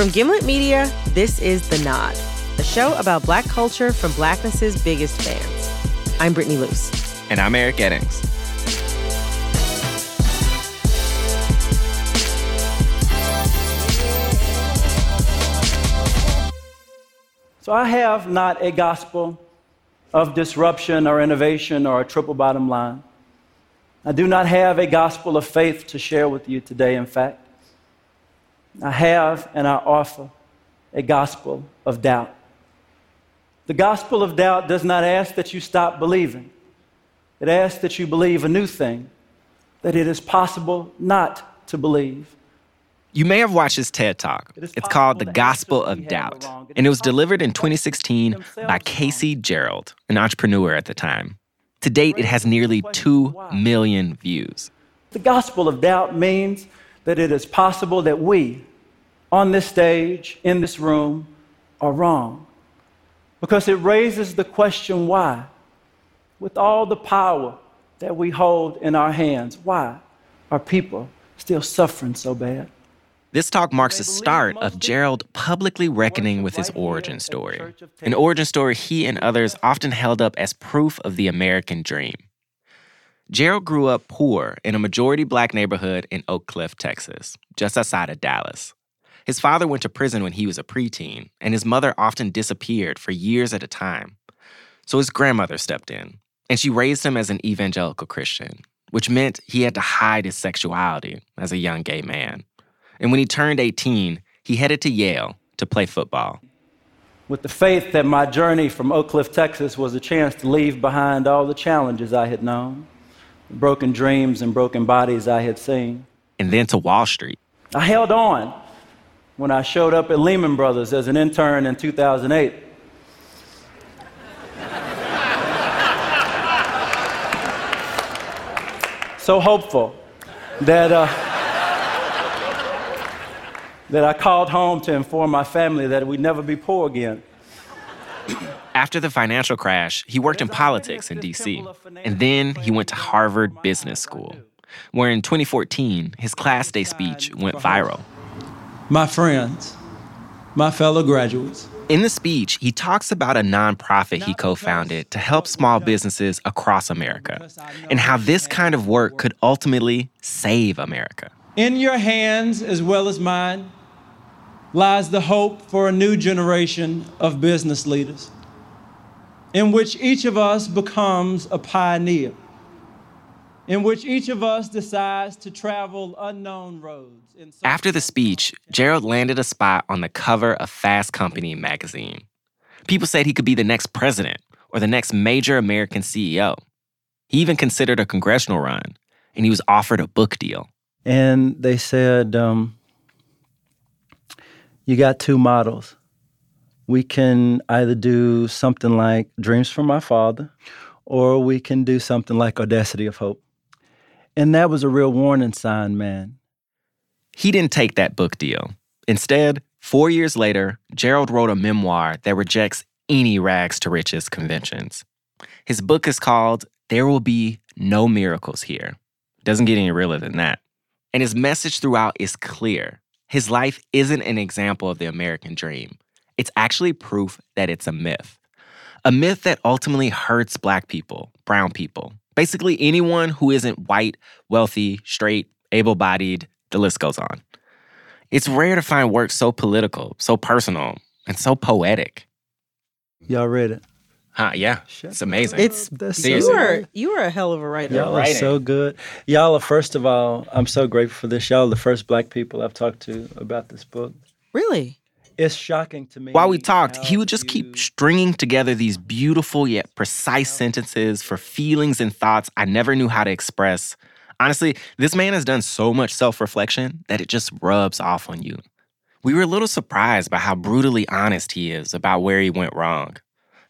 From Gimlet Media, this is The Nod, a show about black culture from blackness's biggest fans. I'm Brittany Luce. And I'm Eric Eddings. So I have not a gospel of disruption or innovation or a triple bottom line. I do not have a gospel of faith to share with you today, in fact. I have and I offer a gospel of doubt. The gospel of doubt does not ask that you stop believing, it asks that you believe a new thing, that it is possible not to believe. You may have watched his TED Talk. It it's called The Gospel of Doubt, and it was delivered in 2016 by Casey Gerald, an entrepreneur at the time. To date, it has nearly 2 million views. The gospel of doubt means that it is possible that we, on this stage, in this room, are wrong. Because it raises the question why? With all the power that we hold in our hands, why are people still suffering so bad? This talk marks the start of Gerald publicly reckoning with his origin story, an origin story he and others often held up as proof of the American dream. Gerald grew up poor in a majority black neighborhood in Oak Cliff, Texas, just outside of Dallas. His father went to prison when he was a preteen, and his mother often disappeared for years at a time. So his grandmother stepped in, and she raised him as an evangelical Christian, which meant he had to hide his sexuality as a young gay man. And when he turned 18, he headed to Yale to play football. With the faith that my journey from Oak Cliff, Texas was a chance to leave behind all the challenges I had known, broken dreams and broken bodies I had seen. And then to Wall Street. I held on when I showed up at Lehman Brothers as an intern in 2008. so hopeful that. Uh, that I called home to inform my family that we'd never be poor again. After the financial crash, he worked in politics in DC, and then he went to Harvard Business School, where in 2014, his class day speech went viral. My friends, my fellow graduates. In the speech, he talks about a nonprofit he co founded to help small businesses across America and how this kind of work could ultimately save America. In your hands, as well as mine, lies the hope for a new generation of business leaders in which each of us becomes a pioneer, in which each of us decides to travel unknown roads. After the speech, Gerald landed a spot on the cover of Fast Company magazine. People said he could be the next president or the next major American CEO. He even considered a congressional run, and he was offered a book deal. And they said, um, you got two models. We can either do something like Dreams from My Father, or we can do something like Audacity of Hope. And that was a real warning sign, man. He didn't take that book deal. Instead, four years later, Gerald wrote a memoir that rejects any rags to riches conventions. His book is called There Will Be No Miracles Here. Doesn't get any realer than that. And his message throughout is clear his life isn't an example of the American dream. It's actually proof that it's a myth. A myth that ultimately hurts black people, brown people, basically anyone who isn't white, wealthy, straight, able bodied, the list goes on. It's rare to find work so political, so personal, and so poetic. Y'all read it? Huh, yeah, it's amazing. It's you are you are a hell of a writer. Y'all are so good. Y'all are first of all, I'm so grateful for this. Y'all are the first black people I've talked to about this book. Really? It's shocking to me. While we talked, he would just keep stringing together these beautiful yet precise sentences for feelings and thoughts I never knew how to express. Honestly, this man has done so much self reflection that it just rubs off on you. We were a little surprised by how brutally honest he is about where he went wrong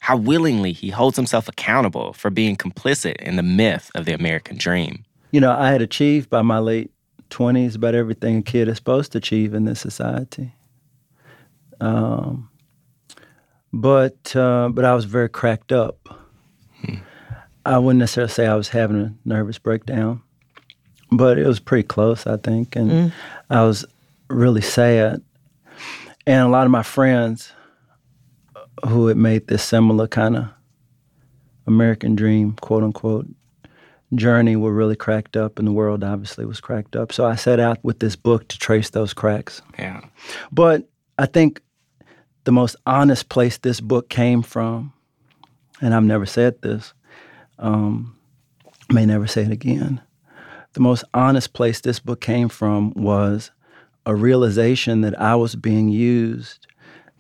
how willingly he holds himself accountable for being complicit in the myth of the American dream. You know, I had achieved by my late 20s about everything a kid is supposed to achieve in this society. Um, but uh, but I was very cracked up. Hmm. I wouldn't necessarily say I was having a nervous breakdown, but it was pretty close, I think, and mm. I was really sad. And a lot of my friends who had made this similar kind of American dream, quote unquote, journey were really cracked up, and the world obviously was cracked up. So I set out with this book to trace those cracks. Yeah. But I think the most honest place this book came from, and I've never said this, um, may never say it again. The most honest place this book came from was a realization that I was being used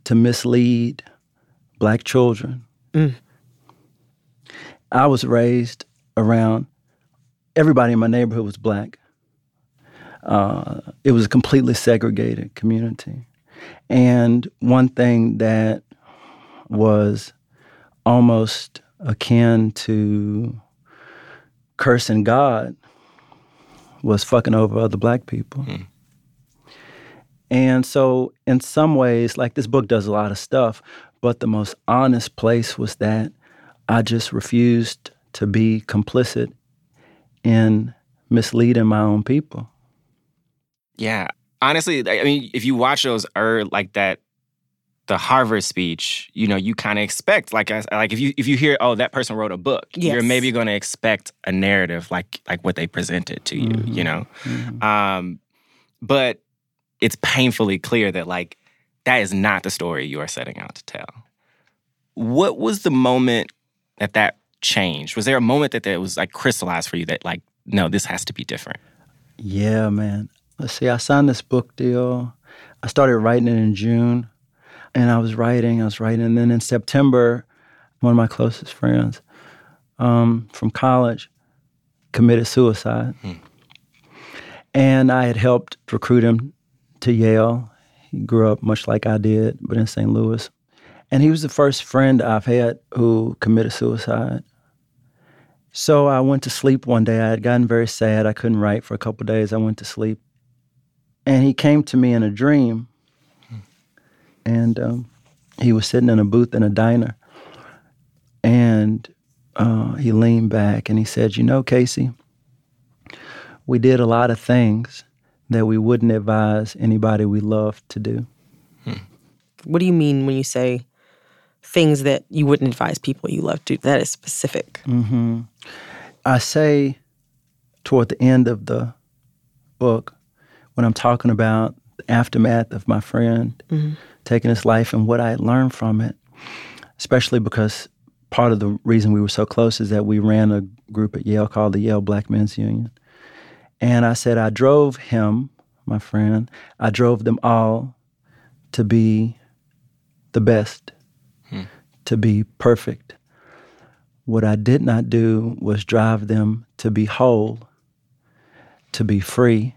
to mislead black children. Mm. I was raised around everybody in my neighborhood was black. Uh, it was a completely segregated community. And one thing that was almost akin to cursing God was fucking over other black people. Mm. And so, in some ways, like this book does a lot of stuff, but the most honest place was that I just refused to be complicit in misleading my own people. Yeah. Honestly, I mean, if you watch those er like that the Harvard speech, you know, you kind of expect like like if you if you hear oh that person wrote a book, yes. you're maybe going to expect a narrative like like what they presented to you, mm-hmm. you know. Mm-hmm. Um, but it's painfully clear that like that is not the story you are setting out to tell. What was the moment that that changed? Was there a moment that that was like crystallized for you that like no, this has to be different? Yeah, man. Let's see. I signed this book deal. I started writing it in June, and I was writing. I was writing, and then in September, one of my closest friends um, from college committed suicide, hmm. and I had helped recruit him to Yale. He grew up much like I did, but in St. Louis. And he was the first friend I've had who committed suicide. So I went to sleep one day. I had gotten very sad. I couldn't write for a couple days. I went to sleep. And he came to me in a dream. And um, he was sitting in a booth in a diner. And uh, he leaned back and he said, You know, Casey, we did a lot of things that we wouldn't advise anybody we love to do. Hmm. What do you mean when you say things that you wouldn't advise people you love to do? That is specific. Mm-hmm. I say toward the end of the book, when I'm talking about the aftermath of my friend mm-hmm. taking his life and what I learned from it, especially because part of the reason we were so close is that we ran a group at Yale called the Yale Black Men's Union. And I said, I drove him, my friend, I drove them all to be the best, hmm. to be perfect. What I did not do was drive them to be whole, to be free.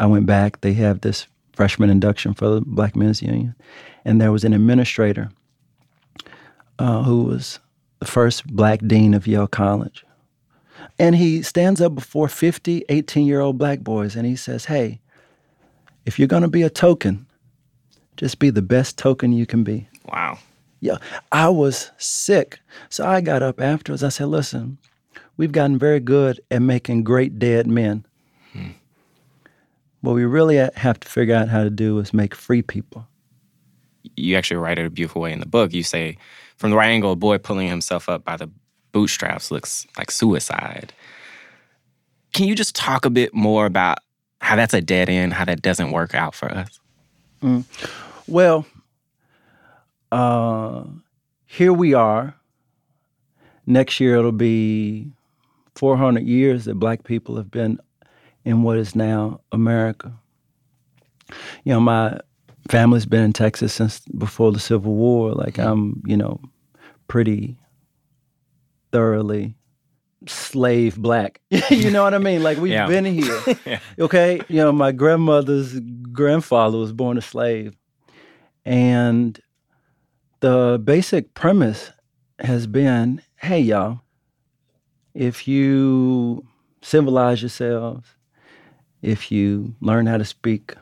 I went back, they have this freshman induction for the Black Men's Union, and there was an administrator uh, who was the first black dean of Yale College and he stands up before 50, 18 year old black boys and he says, Hey, if you're going to be a token, just be the best token you can be. Wow. Yeah, I was sick. So I got up afterwards. I said, Listen, we've gotten very good at making great dead men. Hmm. What we really have to figure out how to do is make free people. You actually write it a beautiful way in the book. You say, from the right angle, a boy pulling himself up by the bootstraps looks like suicide. Can you just talk a bit more about how that's a dead end, how that doesn't work out for us? Mm. Well, uh, here we are. Next year it'll be 400 years that black people have been in what is now America. You know, my family's been in Texas since before the Civil War. Like, mm-hmm. I'm, you know, pretty thoroughly slave black. you know what I mean? Like we've yeah. been here. yeah. Okay? You know, my grandmother's grandfather was born a slave. And the basic premise has been, hey y'all, if you civilize yourselves, if you learn how to speak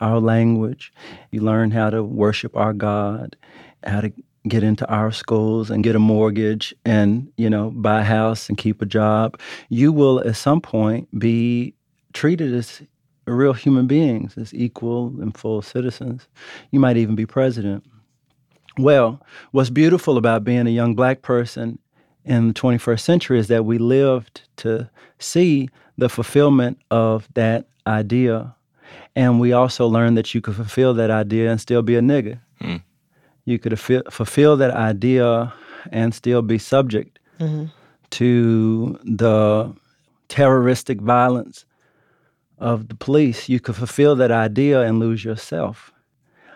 our language, you learn how to worship our God, how to get into our schools and get a mortgage and you know buy a house and keep a job you will at some point be treated as real human beings as equal and full citizens. You might even be president. Well, what's beautiful about being a young black person in the 21st century is that we lived to see the fulfillment of that idea. And we also learned that you could fulfill that idea and still be a nigga. Mm. You could fulfill that idea and still be subject mm-hmm. to the terroristic violence of the police. You could fulfill that idea and lose yourself.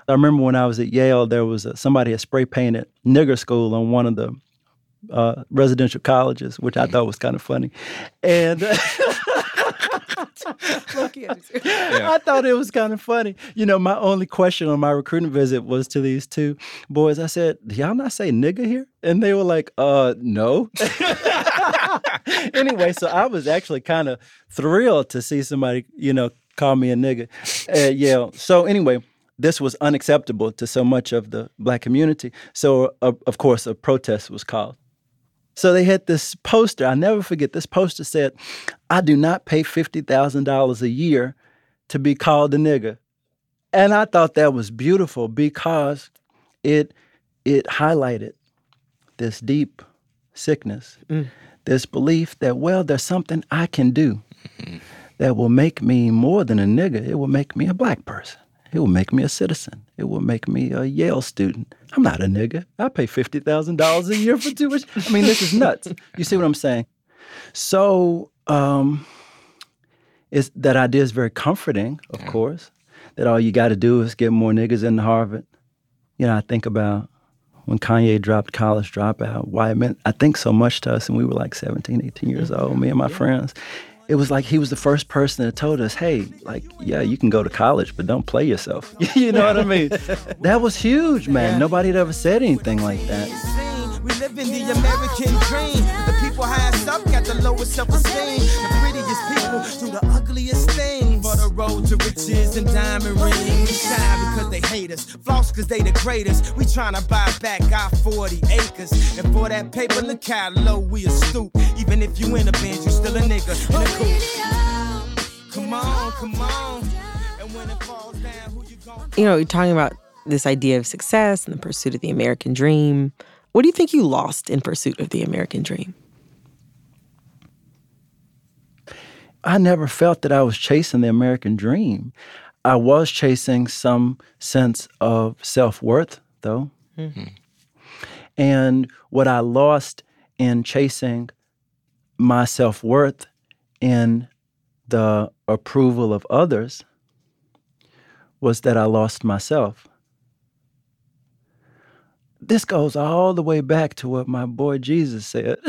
I remember when I was at Yale, there was a, somebody had spray painted nigger school on one of the uh, residential colleges, which I thought was kind of funny. And yeah. I thought it was kind of funny. You know, my only question on my recruiting visit was to these two boys. I said, Do y'all not say nigga here? And they were like, uh, no. anyway, so I was actually kind of thrilled to see somebody, you know, call me a nigga at Yale. So anyway, this was unacceptable to so much of the black community. So, uh, of course, a protest was called. So they had this poster. I never forget. This poster said, "I do not pay fifty thousand dollars a year to be called a nigger," and I thought that was beautiful because it it highlighted this deep sickness, mm. this belief that well, there's something I can do mm-hmm. that will make me more than a nigger. It will make me a black person. It will make me a citizen. It will make me a Yale student. I'm not a nigga. I pay fifty thousand dollars a year for tuition. I mean, this is nuts. You see what I'm saying? So, um, is that idea is very comforting, of yeah. course. That all you got to do is get more niggas into Harvard. You know, I think about when Kanye dropped College Dropout, why it meant, I think, so much to us. And we were like 17, 18 years old, me and my friends it was like he was the first person that told us, hey, like, yeah, you can go to college, but don't play yourself. you know what I mean? that was huge, man. Nobody had ever said anything like that. We live in the American dream. The people highest up got the lowest self-esteem. The prettiest people do the ugliest things. For the road to riches and diamond rings. Shine because they hate us. Floss because they the greatest. We trying to buy back our 40 acres. And for that paper, look how low we are stoop. Even if you in a band, you still a nigga in a coupe. Come on, come on. And when it falls down, who you going You know, you're talking about this idea of success and the pursuit of the American dream. What do you think you lost in pursuit of the American dream? I never felt that I was chasing the American dream. I was chasing some sense of self worth, though. Mm-hmm. And what I lost in chasing my self worth in the approval of others was that I lost myself this goes all the way back to what my boy Jesus said.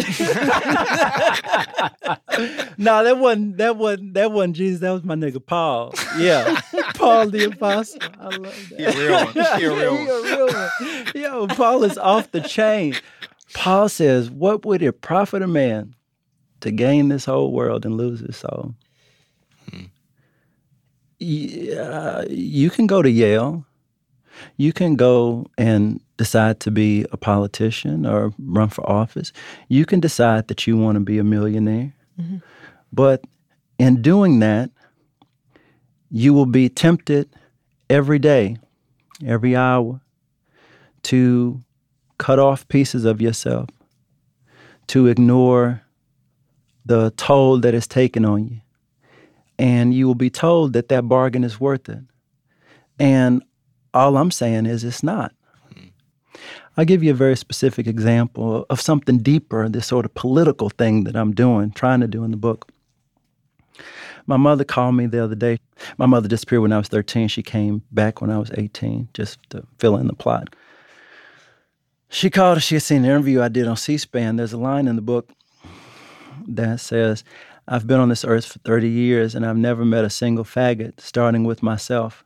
no, that wasn't that wasn't that wasn't Jesus. That was my nigga Paul. Yeah, Paul the apostle. I love that. He a real one. He a real one. he a real one. Yo, Paul is off the chain. Paul says, "What would it profit a man to gain this whole world and lose his soul?" Hmm. Yeah, you can go to Yale. You can go and decide to be a politician or run for office. You can decide that you want to be a millionaire. Mm-hmm. But in doing that, you will be tempted every day, every hour, to cut off pieces of yourself, to ignore the toll that is taken on you. And you will be told that that bargain is worth it. And all I'm saying is it's not. I'll give you a very specific example of something deeper, this sort of political thing that I'm doing, trying to do in the book. My mother called me the other day. My mother disappeared when I was 13. She came back when I was 18, just to fill in the plot. She called, she had seen an interview I did on C SPAN. There's a line in the book that says, I've been on this earth for 30 years and I've never met a single faggot, starting with myself,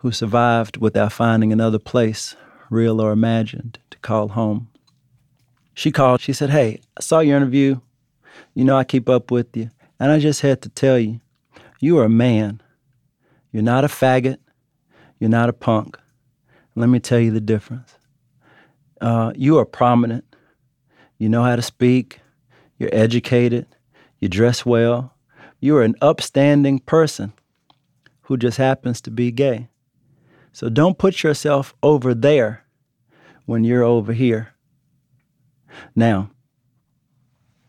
who survived without finding another place real or imagined, to call home. She called. She said, Hey, I saw your interview. You know, I keep up with you. And I just had to tell you, you are a man. You're not a faggot. You're not a punk. Let me tell you the difference. Uh, you are prominent. You know how to speak. You're educated. You dress well. You are an upstanding person. who just happens to be gay. So don't put yourself over there when you're over here. Now,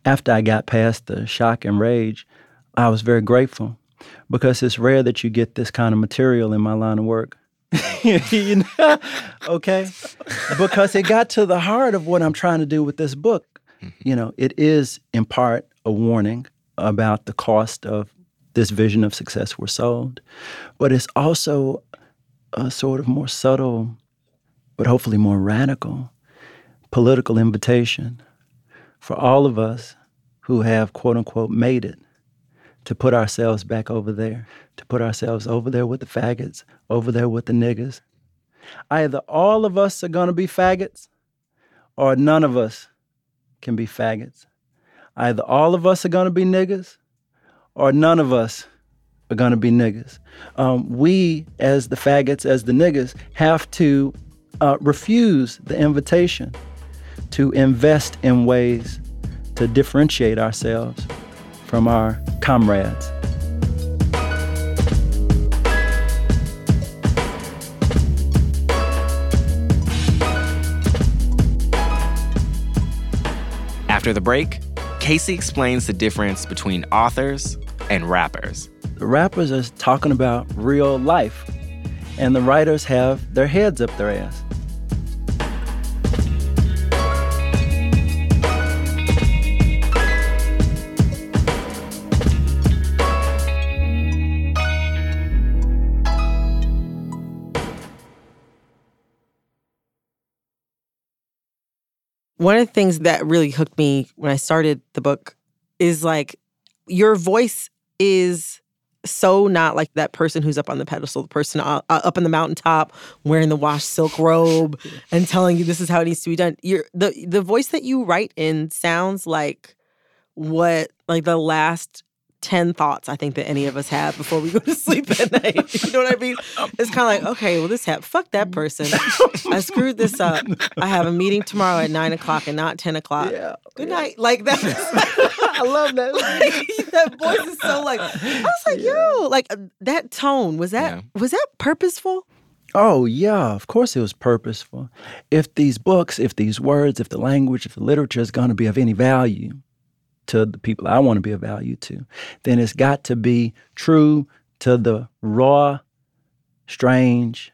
after I got past the shock and rage, I was very grateful because it's rare that you get this kind of material in my line of work. you know? okay? Because it got to the heart of what I'm trying to do with this book. Mm-hmm. You know, it is in part a warning about the cost of this vision of success we're sold, but it's also a sort of more subtle, but hopefully more radical political invitation for all of us who have quote unquote made it to put ourselves back over there, to put ourselves over there with the faggots, over there with the niggas. Either all of us are going to be faggots or none of us can be faggots. Either all of us are going to be niggas or none of us are going to be niggas. Um, we, as the faggots, as the niggas, have to uh, refuse the invitation to invest in ways to differentiate ourselves from our comrades. After the break, Casey explains the difference between authors and rappers. The rappers are talking about real life, and the writers have their heads up their ass. one of the things that really hooked me when I started the book is like your voice is so not like that person who's up on the pedestal, the person uh, uh up on the mountaintop wearing the washed silk robe and telling you this is how it needs to be done. You're the the voice that you write in sounds like what like the last 10 thoughts I think that any of us have before we go to sleep at night. You know what I mean? It's kind of like, okay, well, this happened. Fuck that person. I screwed this up. I have a meeting tomorrow at nine o'clock and not 10 o'clock. Yeah, Good yeah. night. Like that. I love that. Like, that voice is so like, I was like, yeah. yo, like uh, that tone, was that, yeah. was that purposeful? Oh, yeah, of course it was purposeful. If these books, if these words, if the language, if the literature is going to be of any value, to the people I want to be of value to, then it's got to be true to the raw, strange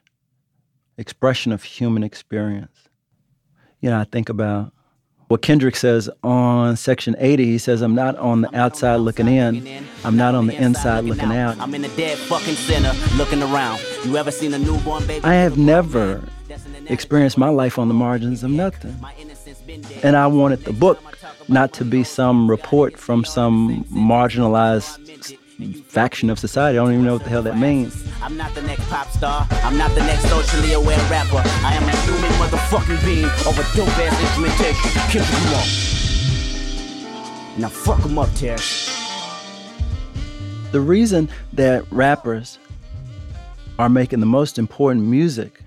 expression of human experience. You know, I think about what Kendrick says on section 80. He says, I'm not on the outside looking in, I'm not on the inside looking out. I'm in the dead fucking center looking around. You ever seen a newborn baby? I have never experienced my life on the margins of nothing. And I wanted the book not to be some report from some marginalized faction of society. I don't even know what the hell that means. I'm not the next pop star. I'm not the next socially aware rapper. I am a human motherfucking being of a dope ass instrumentation. Kick them off. Now fuck them up, Terrence. The reason that rappers are making the most important music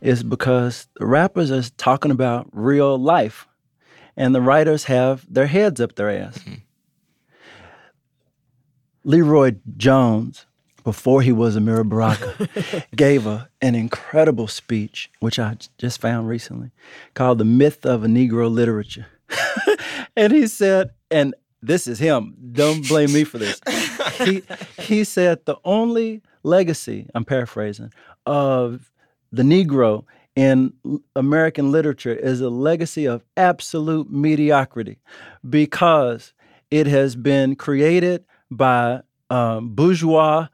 is because the rappers are talking about real life and the writers have their heads up their ass. Mm-hmm. LeRoi Jones, before he was Amiri Baraka, gave a, an incredible speech, which I just found recently, called The Myth of a Negro Literature. and he said, and this is him, don't blame me for this. he, he said, the only legacy, I'm paraphrasing, of the Negro in American literature is a legacy of absolute mediocrity because it has been created by um, bourgeois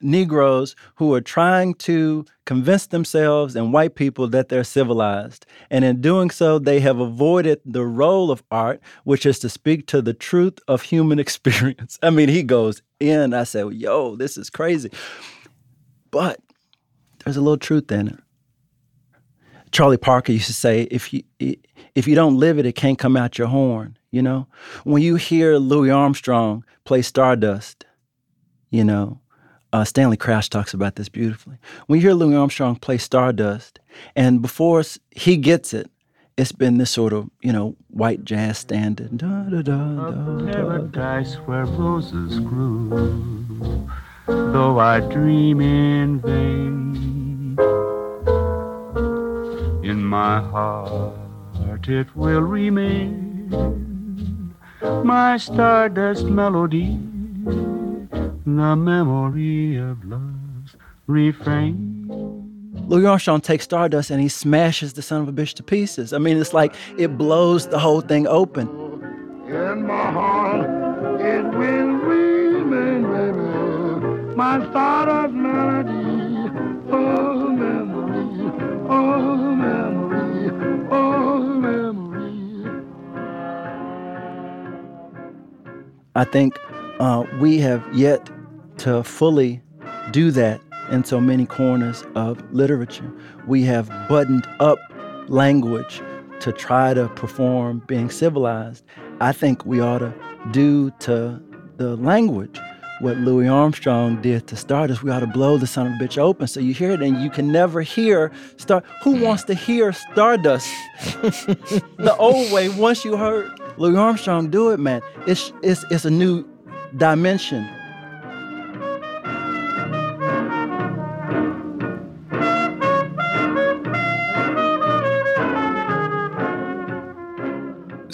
Negroes who are trying to convince themselves and white people that they're civilized. And in doing so, they have avoided the role of art, which is to speak to the truth of human experience. I mean, he goes in. I say, yo, this is crazy. But there's a little truth in it. Charlie Parker used to say, if you if you don't live it, it can't come out your horn. You know, when you hear Louis Armstrong play Stardust, you know, uh, Stanley Crouch talks about this beautifully. When you hear Louis Armstrong play Stardust, and before he gets it, it's been this sort of you know white jazz standard. Da, da, da, da, paradise where roses grew. Though I dream in vain. In my heart it will remain, my stardust melody, the memory of love's refrain. Louis Armstrong takes Stardust and he smashes the son of a bitch to pieces. I mean, it's like it blows the whole thing open. In my heart, it will remain, baby, my Stardust melody, oh I think uh, we have yet to fully do that in so many corners of literature. We have buttoned up language to try to perform being civilized. I think we ought to do to the language what Louis Armstrong did to Stardust. We ought to blow the son of a bitch open so you hear it and you can never hear Star. Who wants to hear Stardust the old way? Once you heard Louis Armstrong do it, man, it's it's it's a new dimension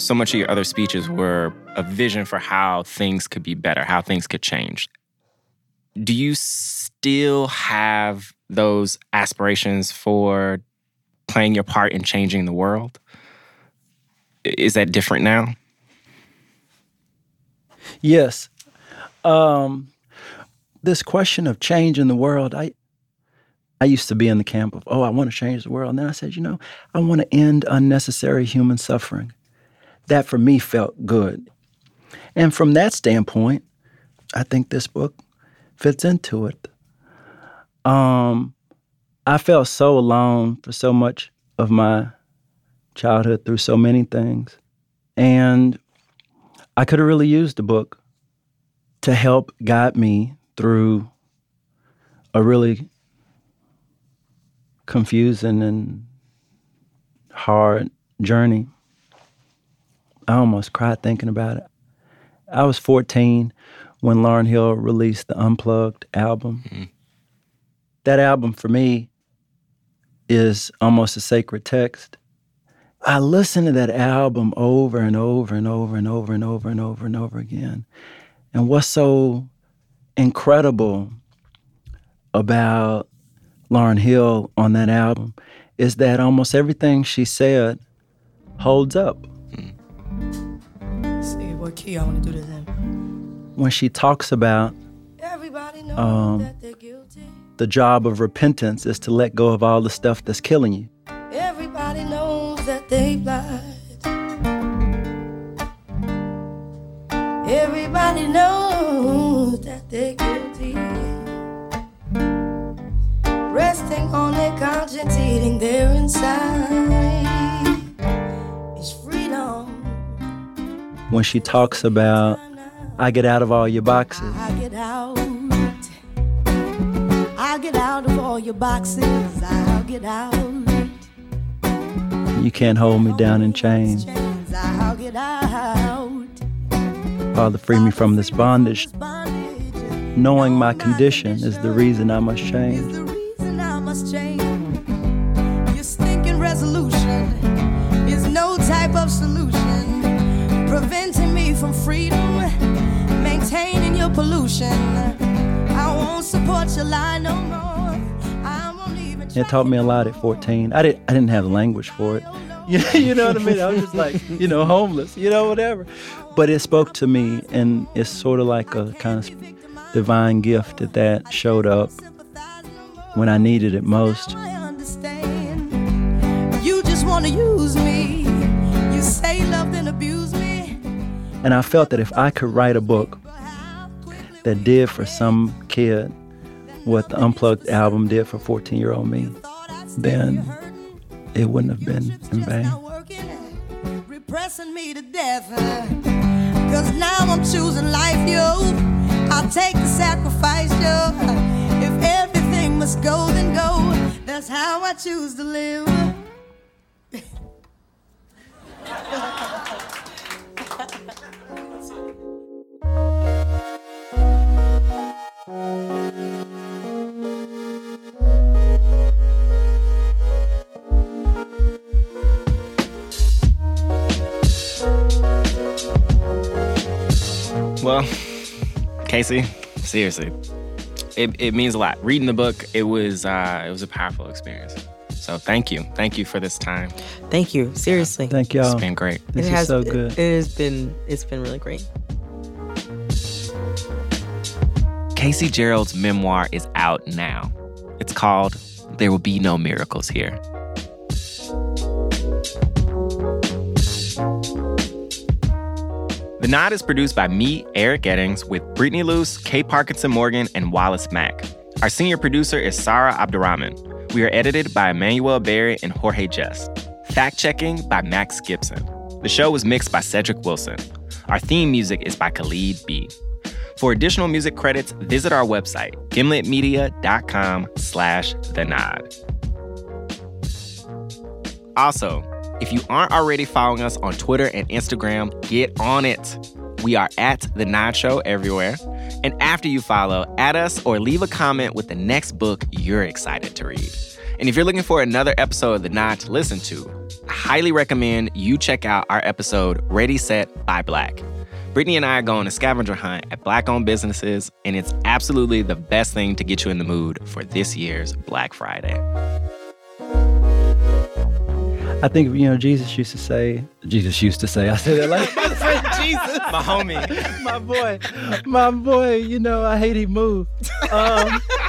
so much of your other speeches were a vision for how things could be better, how things could change. Do you still have those aspirations for playing your part in changing the world? Is that different now? Yes. Um, this question of change in the world, I I used to be in the camp of, oh, I want to change the world. And then I said, you know, I want to end unnecessary human suffering that for me felt good. And from that standpoint, I think this book fits into it. Um, I felt so alone for so much of my childhood through so many things. And I could have really used the book to help guide me through a really confusing and hard journey. I almost cried thinking about it. I was 14 when Lauryn Hill released the Unplugged album. Mm-hmm. That album for me is almost a sacred text. I listened to that album over and over and over and over and over and over and over again. And what's so incredible about Lauryn Hill on that album is that almost everything she said holds up See what key I want to do this in. When she talks about um, the job of repentance is to let go of all the stuff that's killing you. Everybody knows that they lied. Everybody knows that they're guilty. Resting on their conscience, eating their inside. It's freedom. When she talks about, I get out of all your boxes. I get out. I get out of all your boxes. I'll get out. You can't hold me down in chains. Father, free me from this bondage. Knowing my condition is the reason I must change. Your stinking resolution is no type of solution preventing me from freedom, maintaining your pollution. I won't support your lie no more. It taught me a lot at 14. I didn't I didn't have language for it. You know, you know what I mean? I was just like, you know, homeless, you know, whatever. But it spoke to me and it's sort of like a kind of divine gift that that showed up when I needed it most. You just want to use me. You say love then abuse me. And I felt that if I could write a book that did for some kid what the Unplugged album did for 14 year old me, then it wouldn't have been in vain. Repressing me to death. Cause now I'm choosing life, yo. I'll take the sacrifice, yo. If everything must go, then go. That's how I choose to live. Música Casey, seriously, it, it means a lot. Reading the book, it was uh, it was a powerful experience. So thank you, thank you for this time. Thank you. Seriously. Thank y'all. It's been great. This it is has so it- good. it has been it's been really great. Casey Gerald's memoir is out now. It's called There Will Be No Miracles Here. The Nod is produced by me, Eric Eddings, with Brittany Luce, Kay Parkinson Morgan, and Wallace Mack. Our senior producer is Sarah Abdurrahman. We are edited by Emmanuel Berry and Jorge Just. Fact checking by Max Gibson. The show was mixed by Cedric Wilson. Our theme music is by Khalid B. For additional music credits, visit our website, gimletmedia.com slash the nod. Also, if you aren't already following us on Twitter and Instagram, get on it. We are at The Nod Show everywhere. And after you follow, add us or leave a comment with the next book you're excited to read. And if you're looking for another episode of The Nod to listen to, I highly recommend you check out our episode Ready, Set, Buy Black. Brittany and I are going a scavenger hunt at Black owned businesses, and it's absolutely the best thing to get you in the mood for this year's Black Friday. I think you know Jesus used to say. Jesus used to say. I said it like Jesus, my homie. my boy, my boy. You know I hate he moved. Um,